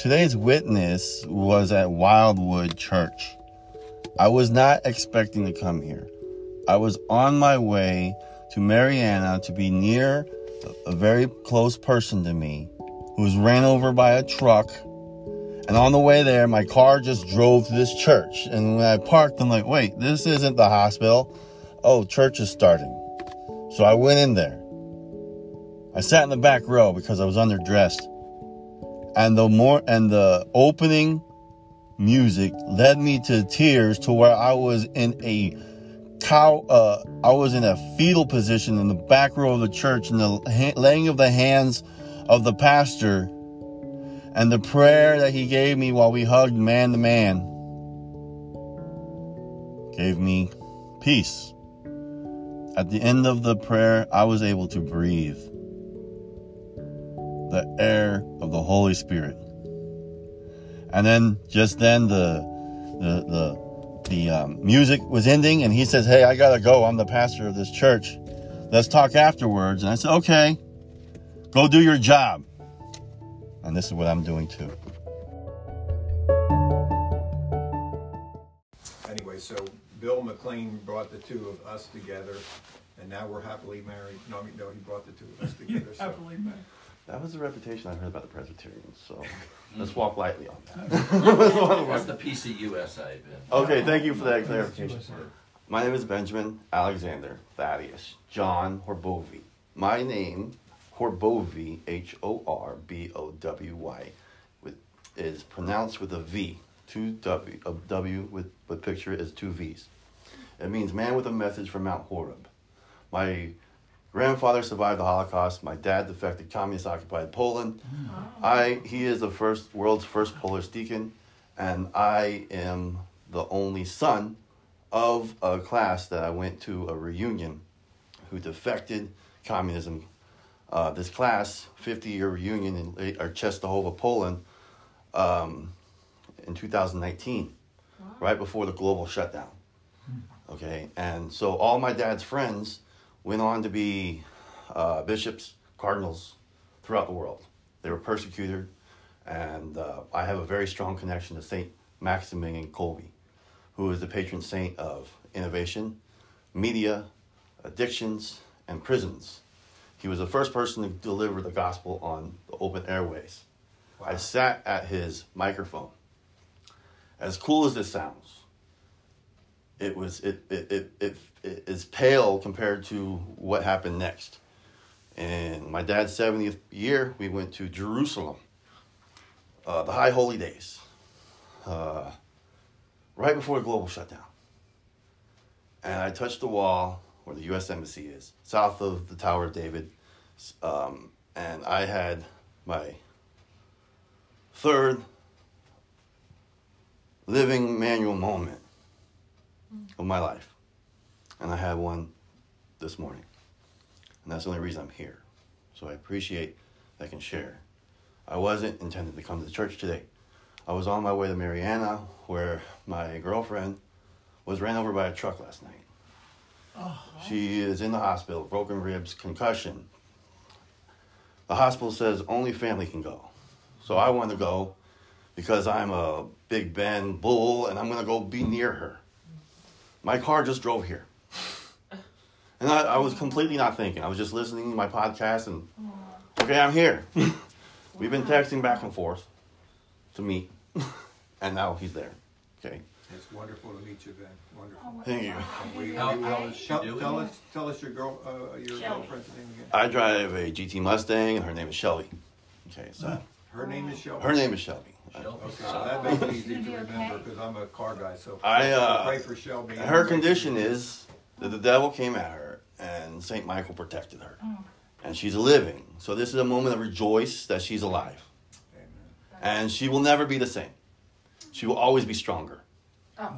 today's witness was at Wildwood Church. I was not expecting to come here. I was on my way to Marianna to be near a very close person to me who was ran over by a truck. And on the way there, my car just drove to this church. And when I parked, I'm like, wait, this isn't the hospital. Oh, church is starting. So I went in there. I sat in the back row because I was underdressed. And the more and the opening music led me to tears to where I was in a cow uh, I was in a fetal position in the back row of the church in the laying of the hands of the pastor and the prayer that he gave me while we hugged man to man gave me peace. At the end of the prayer, I was able to breathe the air of the Holy Spirit. And then just then the the the the um, music was ending, and he says, "Hey, I gotta go. I'm the pastor of this church. Let's talk afterwards." And I said, "Okay, go do your job." And this is what I'm doing too. Anyway, so Bill McLean brought the two of us together, and now we're happily married. No, I mean, no, he brought the two of us together. So Happily married. That was the reputation I heard about the Presbyterians. So let's walk lightly on that. That's the PCUSA, Ben. Okay, thank you for that clarification. My name is Benjamin Alexander Thaddeus John Horbowy. My name, Horbowy, H O R B O W Y, with- is pronounced with a V. Two W, a W with, with picture is two V's. It means man with a message from Mount Horeb. My grandfather survived the Holocaust. My dad defected communist occupied Poland. I he is the first world's first Polish deacon, and I am the only son of a class that I went to a reunion who defected communism. Uh, this class, 50 year reunion in La- or Czestochowa, Poland, um, in 2019, right before the global shutdown. Okay, and so all my dad's friends went on to be uh, bishops, cardinals throughout the world. They were persecuted, and uh, I have a very strong connection to Saint Maximilian Kolbe, who is the patron saint of innovation, media, addictions, and prisons. He was the first person to deliver the gospel on the open airways. I sat at his microphone. As cool as this sounds, it was it it, it, it, it is pale compared to what happened next. And my dad's 70th year, we went to Jerusalem, uh, the High Holy Days, uh, right before the global shutdown. And I touched the wall where the U.S. Embassy is, south of the Tower of David. Um, and I had my third living manual moment of my life. And I had one this morning. And that's the only reason I'm here. So I appreciate that I can share. I wasn't intended to come to the church today. I was on my way to Marianna where my girlfriend was ran over by a truck last night. Oh, she is in the hospital, broken ribs, concussion. The hospital says only family can go. So I want to go because I'm a Big Ben bull and I'm going to go be near her. My car just drove here. And I, I was completely not thinking. I was just listening to my podcast and, okay, I'm here. We've been texting back and forth to meet. and now he's there. Okay. it's wonderful to meet you, Ben. Wonderful. Thank you. And we, How- we how will, tell, tell us tell us your girl uh, your girlfriend's name again. I drive a GT Mustang and her name is Shelby. Okay, so Her name is Shelby. her name is Shelby. Shelby. Okay, so that makes it easy Gonna be remember because I'm a car guy. So I, uh, pray for Shelby. Her condition is that the devil came at her and St. Michael protected her. Oh. And she's living. So this is a moment of rejoice that she's alive. Amen. And she will never be the same. She will always be stronger. Oh,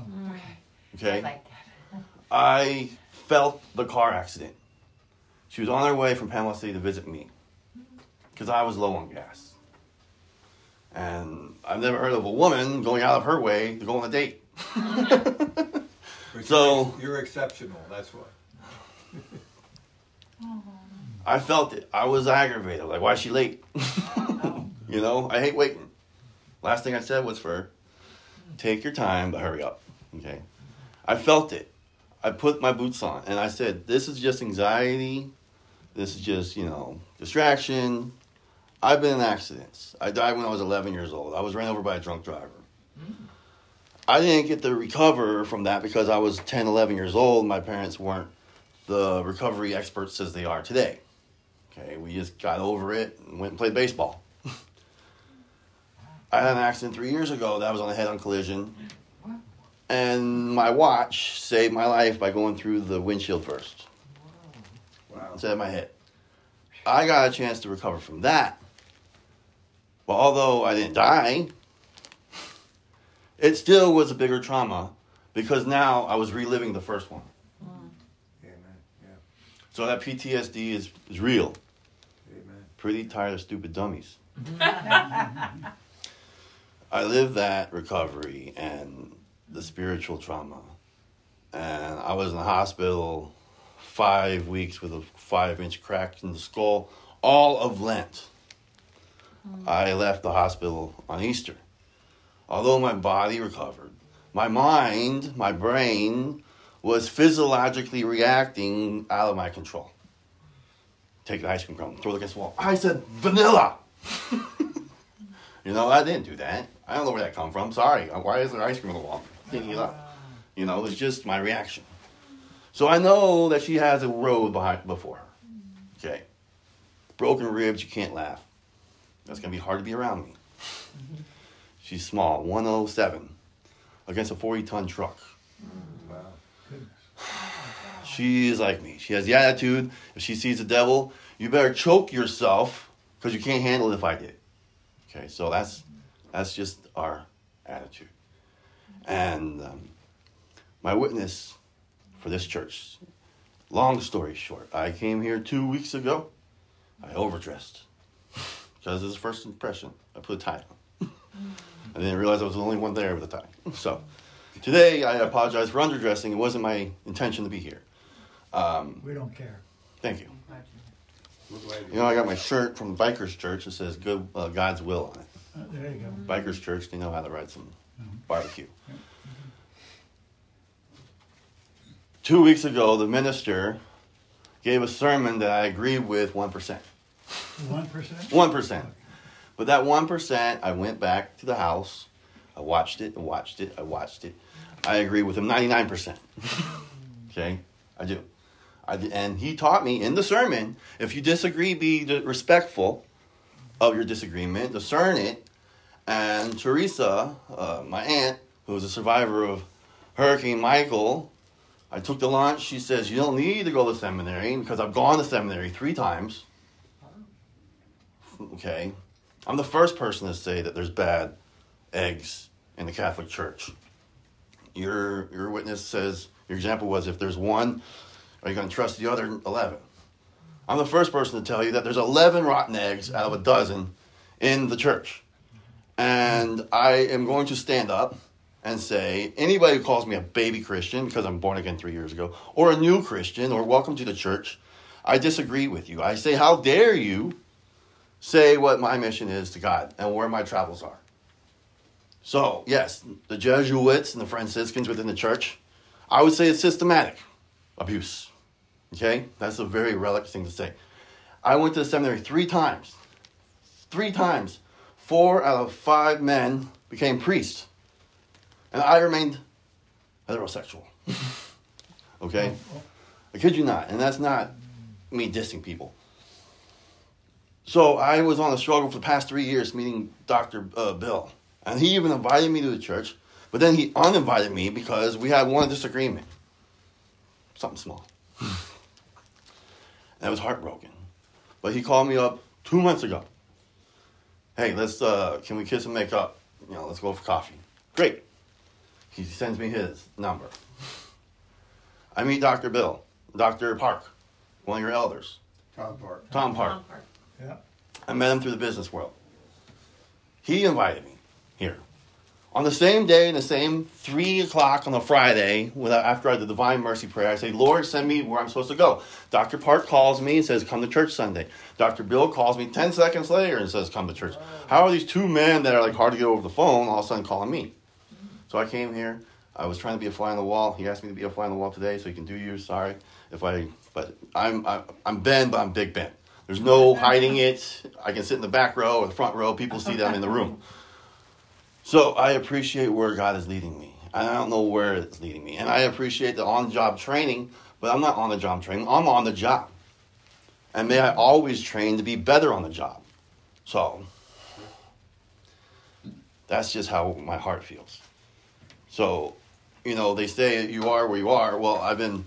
okay. I like that. I felt the car accident. She was on her way from Panama City to visit me because I was low on gas. And I've never heard of a woman going out of her way to go on a date. So- you're, exceptional. That's why. I felt it. I was aggravated. Like, why is she late? you know, I hate waiting. Last thing I said was for take your time, but hurry up. Okay. I felt it. I put my boots on and I said, This is just anxiety. This is just, you know, distraction. I've been in accidents. I died when I was 11 years old. I was ran over by a drunk driver. Mm. I didn't get to recover from that because I was 10, 11 years old. My parents weren't the recovery experts as they are today. Okay, we just got over it and went and played baseball. I had an accident three years ago that was on a head on collision. And my watch saved my life by going through the windshield first Wow. instead of my head. I got a chance to recover from that. But although I didn't die, it still was a bigger trauma because now I was reliving the first one. Amen. Yeah. So that PTSD is, is real. Amen. Pretty tired of stupid dummies. I lived that recovery and the spiritual trauma. And I was in the hospital five weeks with a five inch crack in the skull, all of Lent. I left the hospital on Easter. Although my body recovered, my mind, my brain was physiologically reacting out of my control. Take an ice cream cone, throw it against the wall. I said vanilla. you know, I didn't do that. I don't know where that come from. Sorry. Why is there ice cream on the wall? Picking it up. You know, it was just my reaction. So I know that she has a road behind before her. Okay. Broken ribs, you can't laugh. That's gonna be hard to be around me. She's small, 107, against a 40 ton truck. Wow. She is like me. She has the attitude. If she sees the devil, you better choke yourself because you can't handle it if I did. Okay, so that's that's just our attitude. And um, my witness for this church. Long story short, I came here two weeks ago. I overdressed because it's first impression. I put a tie on. I didn't realize I was the only one there with a tie. So today I apologize for underdressing. It wasn't my intention to be here. Um, We don't care. thank you. You know, I got my shirt from Bikers Church. It says "Good uh, God's Will" on it. Uh, There you go. Bikers Church, they know how to ride some barbecue. Two weeks ago, the minister gave a sermon that I agreed with one percent. One percent? One percent. But that one percent, I went back to the house. I watched it. I watched it. I watched it. I agree with him ninety nine percent. Okay, I do. I and he taught me in the sermon: if you disagree, be respectful of your disagreement, discern it. And Teresa, uh, my aunt, who was a survivor of Hurricane Michael, I took the lunch. She says, "You don't need to go to seminary because I've gone to seminary three times." Okay, I'm the first person to say that there's bad eggs in the Catholic Church. Your your witness says your example was if there's one, are you going to trust the other eleven? I'm the first person to tell you that there's eleven rotten eggs out of a dozen in the church, and I am going to stand up and say anybody who calls me a baby Christian because I'm born again three years ago, or a new Christian, or welcome to the church, I disagree with you. I say, how dare you say what my mission is to God and where my travels are. So, yes, the Jesuits and the Franciscans within the church, I would say it's systematic abuse. Okay? That's a very relic thing to say. I went to the seminary three times. Three times. Four out of five men became priests. And I remained heterosexual. okay? I kid you not. And that's not me dissing people. So I was on a struggle for the past three years meeting Dr. Uh, Bill. And he even invited me to the church, but then he uninvited me because we had one disagreement. Something small. and I was heartbroken. But he called me up two months ago. Hey, let's uh can we kiss and make up? You know, let's go for coffee. Great. He sends me his number. I meet Dr. Bill, Dr. Park, one of your elders, Tom Park. Tom Park. Yeah. I met him through the business world. He invited me here. On the same day, in the same three o'clock on a Friday, I, after I did the Divine Mercy prayer, I say, Lord, send me where I'm supposed to go. Dr. Park calls me and says, Come to church Sunday. Dr. Bill calls me 10 seconds later and says, Come to church. How are these two men that are like hard to get over the phone all of a sudden calling me? So I came here. I was trying to be a fly on the wall. He asked me to be a fly on the wall today, so he can do you. Sorry if I, but I'm, I'm Ben, but I'm Big Ben. There's no hiding it. I can sit in the back row or the front row. People see that I'm in the room. So I appreciate where God is leading me. I don't know where it's leading me. And I appreciate the on-job training, but I'm not on the job training. I'm on the job. And may I always train to be better on the job. So that's just how my heart feels. So, you know, they say you are where you are. Well, I've been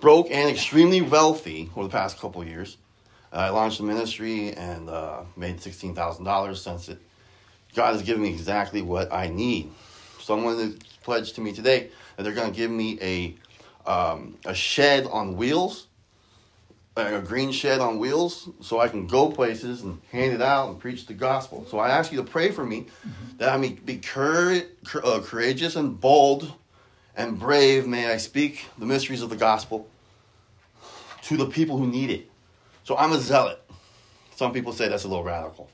broke and extremely wealthy over the past couple years. I launched a ministry and uh, made sixteen thousand dollars since it. God has given me exactly what I need. Someone has pledged to me today that they're going to give me a um, a shed on wheels, a green shed on wheels, so I can go places and hand it out and preach the gospel. So I ask you to pray for me that I may be cour- uh, courageous and bold and brave. May I speak the mysteries of the gospel to the people who need it. So I'm a zealot. Some people say that's a little radical.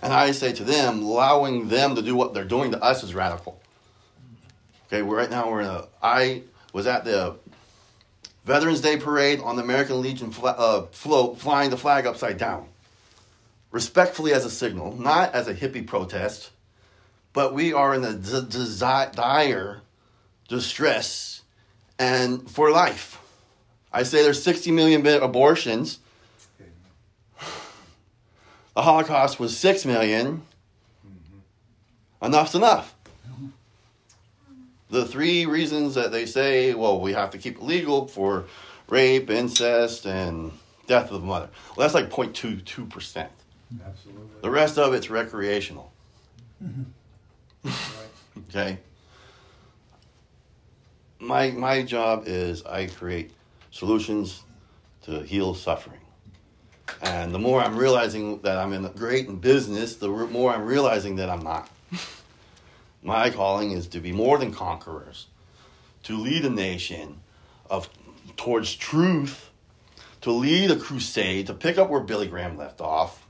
And I say to them, allowing them to do what they're doing to us is radical. Okay, we're right now we're in a. I was at the Veterans Day parade on the American Legion uh, float, flying the flag upside down, respectfully as a signal, not as a hippie protest, but we are in a d- dire distress and for life. I say there's 60 million bit abortions. The Holocaust was 6 million. Enough's enough. The three reasons that they say, well, we have to keep it legal for rape, incest, and death of the mother. Well, that's like 0.22%. Absolutely. The rest of it's recreational. Right. Okay? My, my job is I create solutions to heal suffering. And the more I'm realizing that I'm in the great in business, the re- more I'm realizing that I'm not. My calling is to be more than conquerors, to lead a nation of towards truth, to lead a crusade, to pick up where Billy Graham left off.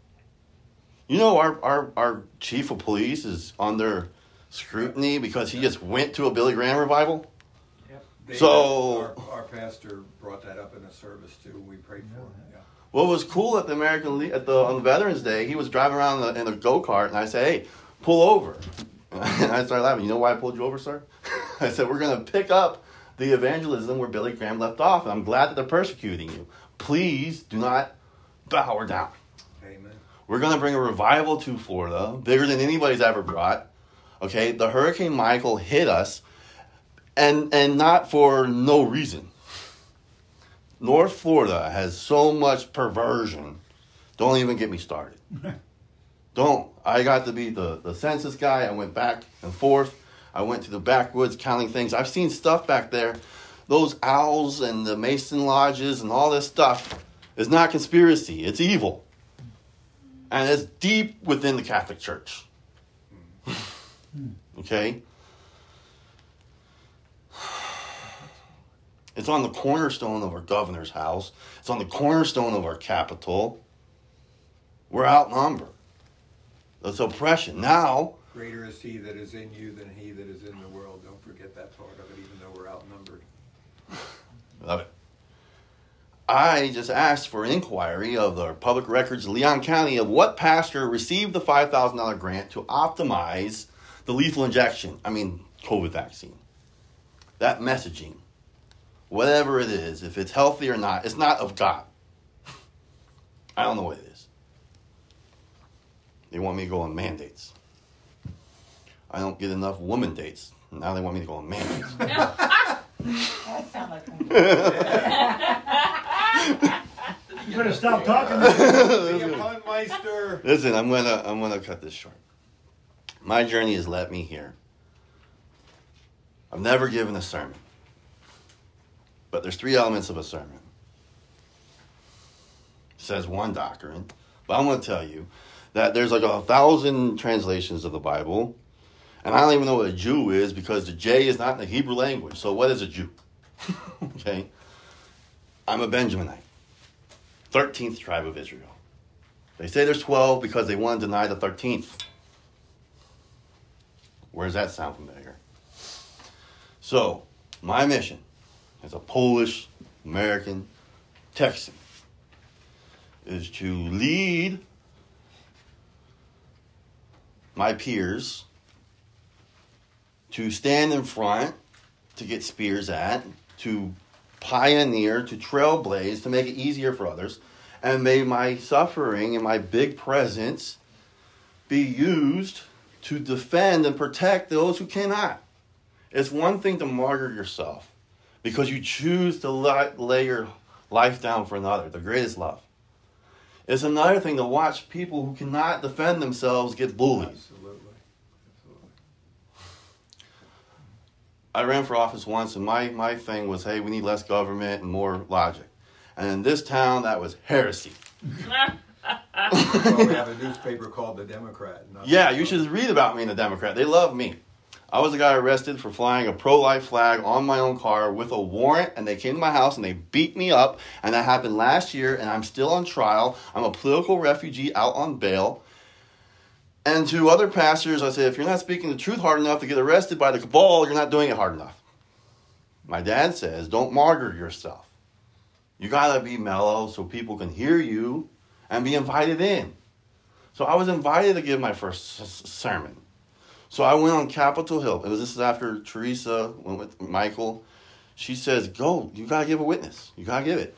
You know, our, our, our chief of police is under scrutiny because he just went to a Billy Graham revival. David, So- Our, our pastor brought that up in a service too, we prayed for him, yeah. What was cool at the American Le- at the on Veterans Day, he was driving around in a, in a go kart, and I said, "Hey, pull over." And I started laughing. You know why I pulled you over, sir? I said, "We're going to pick up the evangelism where Billy Graham left off, and I'm glad that they're persecuting you. Please do not bow her down. Amen. We're going to bring a revival to Florida, bigger than anybody's ever brought. Okay, the Hurricane Michael hit us, and and not for no reason. North Florida has so much perversion. Don't even get me started. Don't. I got to be the, the census guy. I went back and forth. I went to the backwoods counting things. I've seen stuff back there. Those owls and the Mason lodges and all this stuff is not conspiracy. It's evil. And it's deep within the Catholic Church. Hmm. okay? It's on the cornerstone of our governor's house. It's on the cornerstone of our capital. We're outnumbered. That's oppression. Now, Greater is he that is in you than he that is in the world, don't forget that part of it, even though we're outnumbered. Love it. I just asked for an inquiry of the public records, Leon County, of what pastor received the $5,000 grant to optimize the lethal injection, I mean, COVID vaccine. That messaging, whatever it is, if it's healthy or not, it's not of God. I don't know what it is. They want me to go on mandates. I don't get enough woman dates. Now they want me to go on mandates. That sounds like You better stop talking. Be a punmeister. Listen, I'm gonna I'm gonna cut this short. My journey has led me here. I've never given a sermon. But there's three elements of a sermon. It says one doctrine, but I'm gonna tell you that there's like a thousand translations of the Bible, And I don't even know what a Jew is because the J is not in the Hebrew language. So what is a Jew? okay. I'm a Benjaminite. 13th tribe of Israel. They say there's 12 because they want to deny the 13th. Where does that sound familiar? So, my mission as a Polish American Texan is to lead my peers to stand in front to get spears at, to pioneer, to trailblaze, to make it easier for others. And may my suffering and my big presence be used to defend and protect those who cannot. It's one thing to martyr yourself because you choose to lay your life down for another, the greatest love. It's another thing to watch people who cannot defend themselves get bullied. Absolutely. Absolutely. I ran for office once, and my, my thing was, hey, we need less government and more logic. And in this town, that was heresy. Well, we have a newspaper called The Democrat. Yeah, you should read about me in the Democrat. They love me. I was the guy arrested for flying a pro life flag on my own car with a warrant, and they came to my house and they beat me up. And that happened last year, and I'm still on trial. I'm a political refugee out on bail. And to other pastors, I say, if you're not speaking the truth hard enough to get arrested by the cabal, you're not doing it hard enough. My dad says, don't martyr yourself. You gotta be mellow so people can hear you and be invited in. So I was invited to give my first sermon. So I went on Capitol Hill. It was this is after Teresa went with Michael. She says, "Go, you gotta give a witness. You gotta give it."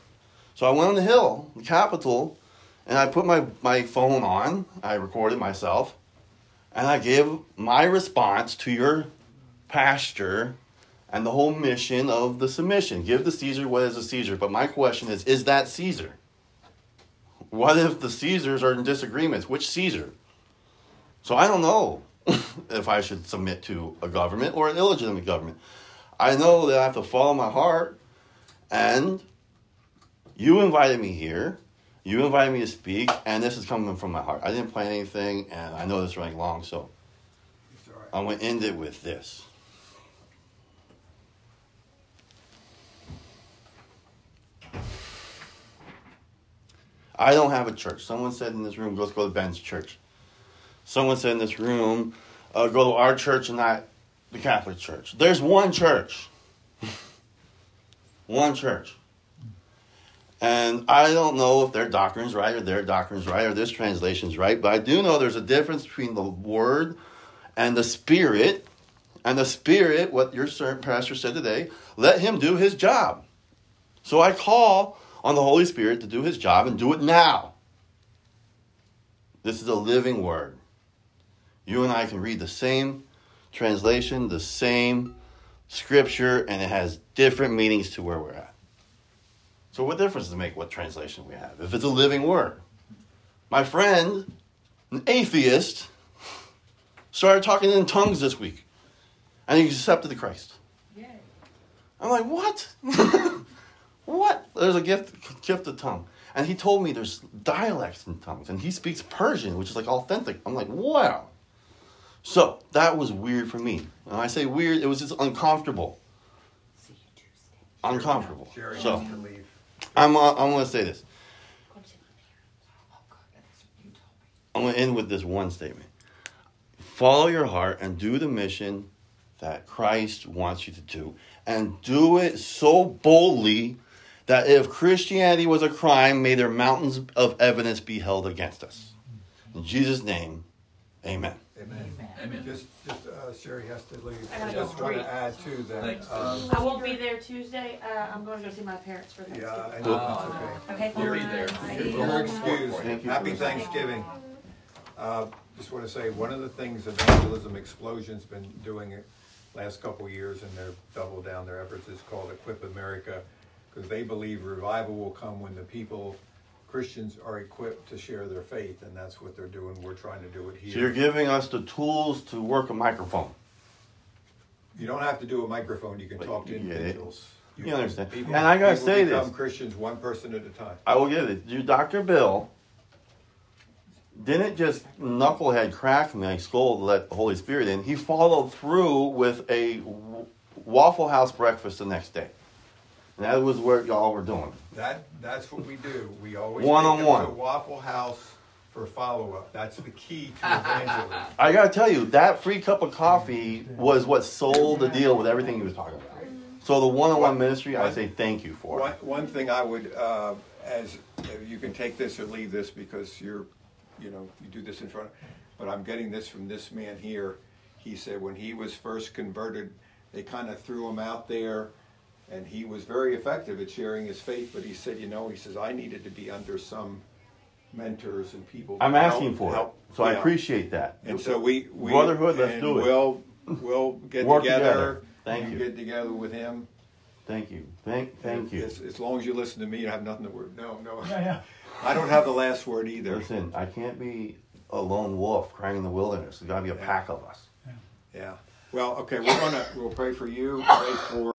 So I went on the hill, the Capitol, and I put my my phone on. I recorded myself, and I gave my response to your pastor and the whole mission of the submission. Give the Caesar what is a Caesar. But my question is, is that Caesar? What if the Caesars are in disagreements? Which Caesar? So I don't know if I should submit to a government or an illegitimate government. I know that I have to follow my heart, and you invited me here. You invited me to speak, and this is coming from my heart. I didn't plan anything, and I know this is running long, so. I'm going to end it with this. I don't have a church. Someone said in this room, let's go to Ben's church. Someone said in this room, uh, go to our church and not the Catholic Church. There's one church. one church. And I don't know if their doctrine's right or their doctrine's right or this translation's right, but I do know there's a difference between the word and the spirit. And the spirit, what your pastor said today, let him do his job. So I call on the Holy Spirit to do his job and do it now. This is a living word. You and I can read the same translation, the same scripture, and it has different meanings to where we're at. So, what difference does it make what translation we have if it's a living word? My friend, an atheist, started talking in tongues this week, and he accepted the Christ. I'm like, what? what? There's a gift, gift of tongue. And he told me there's dialects in tongues, and he speaks Persian, which is like authentic. I'm like, wow. So that was weird for me. And I say weird, it was just uncomfortable. Uncomfortable. Jerry So. I'm, uh, I'm going to say this. I'm going to end with this one statement. Follow your heart and do the mission that Christ wants you to do. And do it so boldly that if Christianity was a crime, may their mountains of evidence be held against us. In Jesus' name, amen. Amen. Amen. Just, just, uh, Sherry has to leave. I I gotta go just want breathe. to add to that. Thanks. um, I won't be there Tuesday. Uh, I'm going to go see my parents for Yeah, I Thanksgiving. know, it's okay. Okay. You'll be there. You're excused. Thank you. Happy Thanksgiving. Uh, Just want to say, one of the things Evangelism Explosion's been doing it last couple of years, and they're doubled down their efforts, is called Equip America, because they believe revival will come when the people, Christians, are equipped to share their faith, and that's what they're doing. We're trying to do it here. So you're giving us the tools to work a microphone. You don't have to do a microphone, you can But talk to you individuals. You understand. people- And I gotta say become this. Christians one person at a time. I will get it. You, Dr. Bill, didn't just knucklehead crack my skull to let the Holy Spirit in. He followed through with a w- Waffle House breakfast the next day. And that was what y'all were doing. That, that's what we do. We always take on them one. to Waffle House for follow-up. That's the key to evangelism. I gotta tell you, that free cup of coffee was what sold the deal with everything he was talking about. So the one-on-one ministry, I say thank you for. One, one thing I would, uh, as, you can take this or leave this because you're, you know, you do this in front of, but I'm getting this from this man here. He said when he was first converted, they kind of threw him out there and he was very effective at sharing his faith, but he said, you know, he says, I needed to be under some mentors and people. I'm help- asking for it, help." so I appreciate that. And so we, we. Brotherhood, let's do it. We'll, we'll get Work together. together. Thank you. Get together with him. Thank you. Thank, thank you. As, as long as you listen to me, you have nothing to worry. No, no. Yeah, yeah. I don't have the last word either. Listen, I can't be a lone wolf crying in the wilderness. There's gotta be a pack of us. Yeah. Well, okay, we're gonna, we'll pray for you, pray for.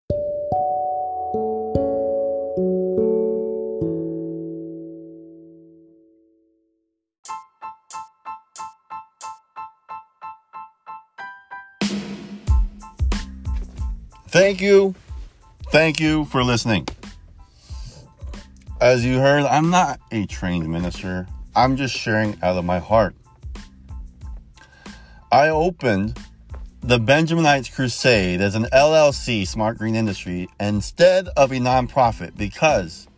Thank you. Thank you for listening. As you heard, I'm not a trained minister. I'm just sharing out of my heart. I opened the Benjaminites Crusade as an LLC, Smart Green Industry, instead of a nonprofit because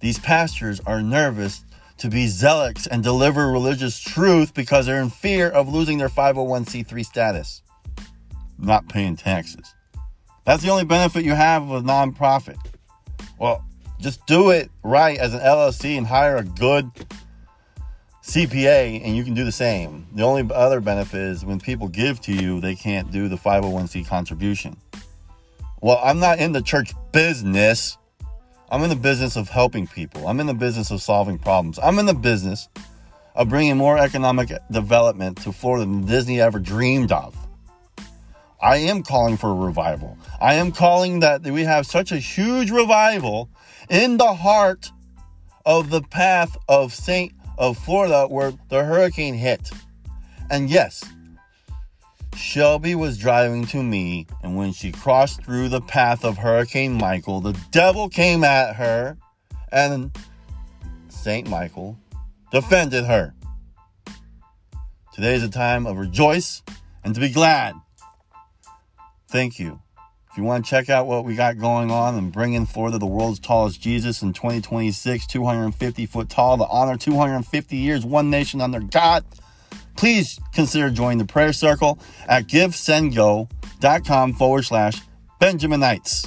these pastors are nervous to be zealots and deliver religious truth because they're in fear of losing their 501c3 status, not paying taxes. That's the only benefit you have of a nonprofit. Well, just do it right as an LLC and hire a good CPA, and you can do the same. The only other benefit is when people give to you, they can't do the 501c contribution. Well, I'm not in the church business. I'm in the business of helping people. I'm in the business of solving problems. I'm in the business of bringing more economic development to Florida than Disney ever dreamed of. I am calling for a revival. I am calling that we have such a huge revival in the heart of the path of Saint of Florida where the hurricane hit. And yes, Shelby was driving to me, and when she crossed through the path of Hurricane Michael, the devil came at her, and Saint Michael defended her. Today is a time of rejoice and to be glad. Thank you. If you want to check out what we got going on and bring in Florida the world's tallest Jesus in 2026, 250 foot tall, to honor 250 years, one nation under God, please consider joining the prayer circle at givesendgo.com forward slash Benjaminites.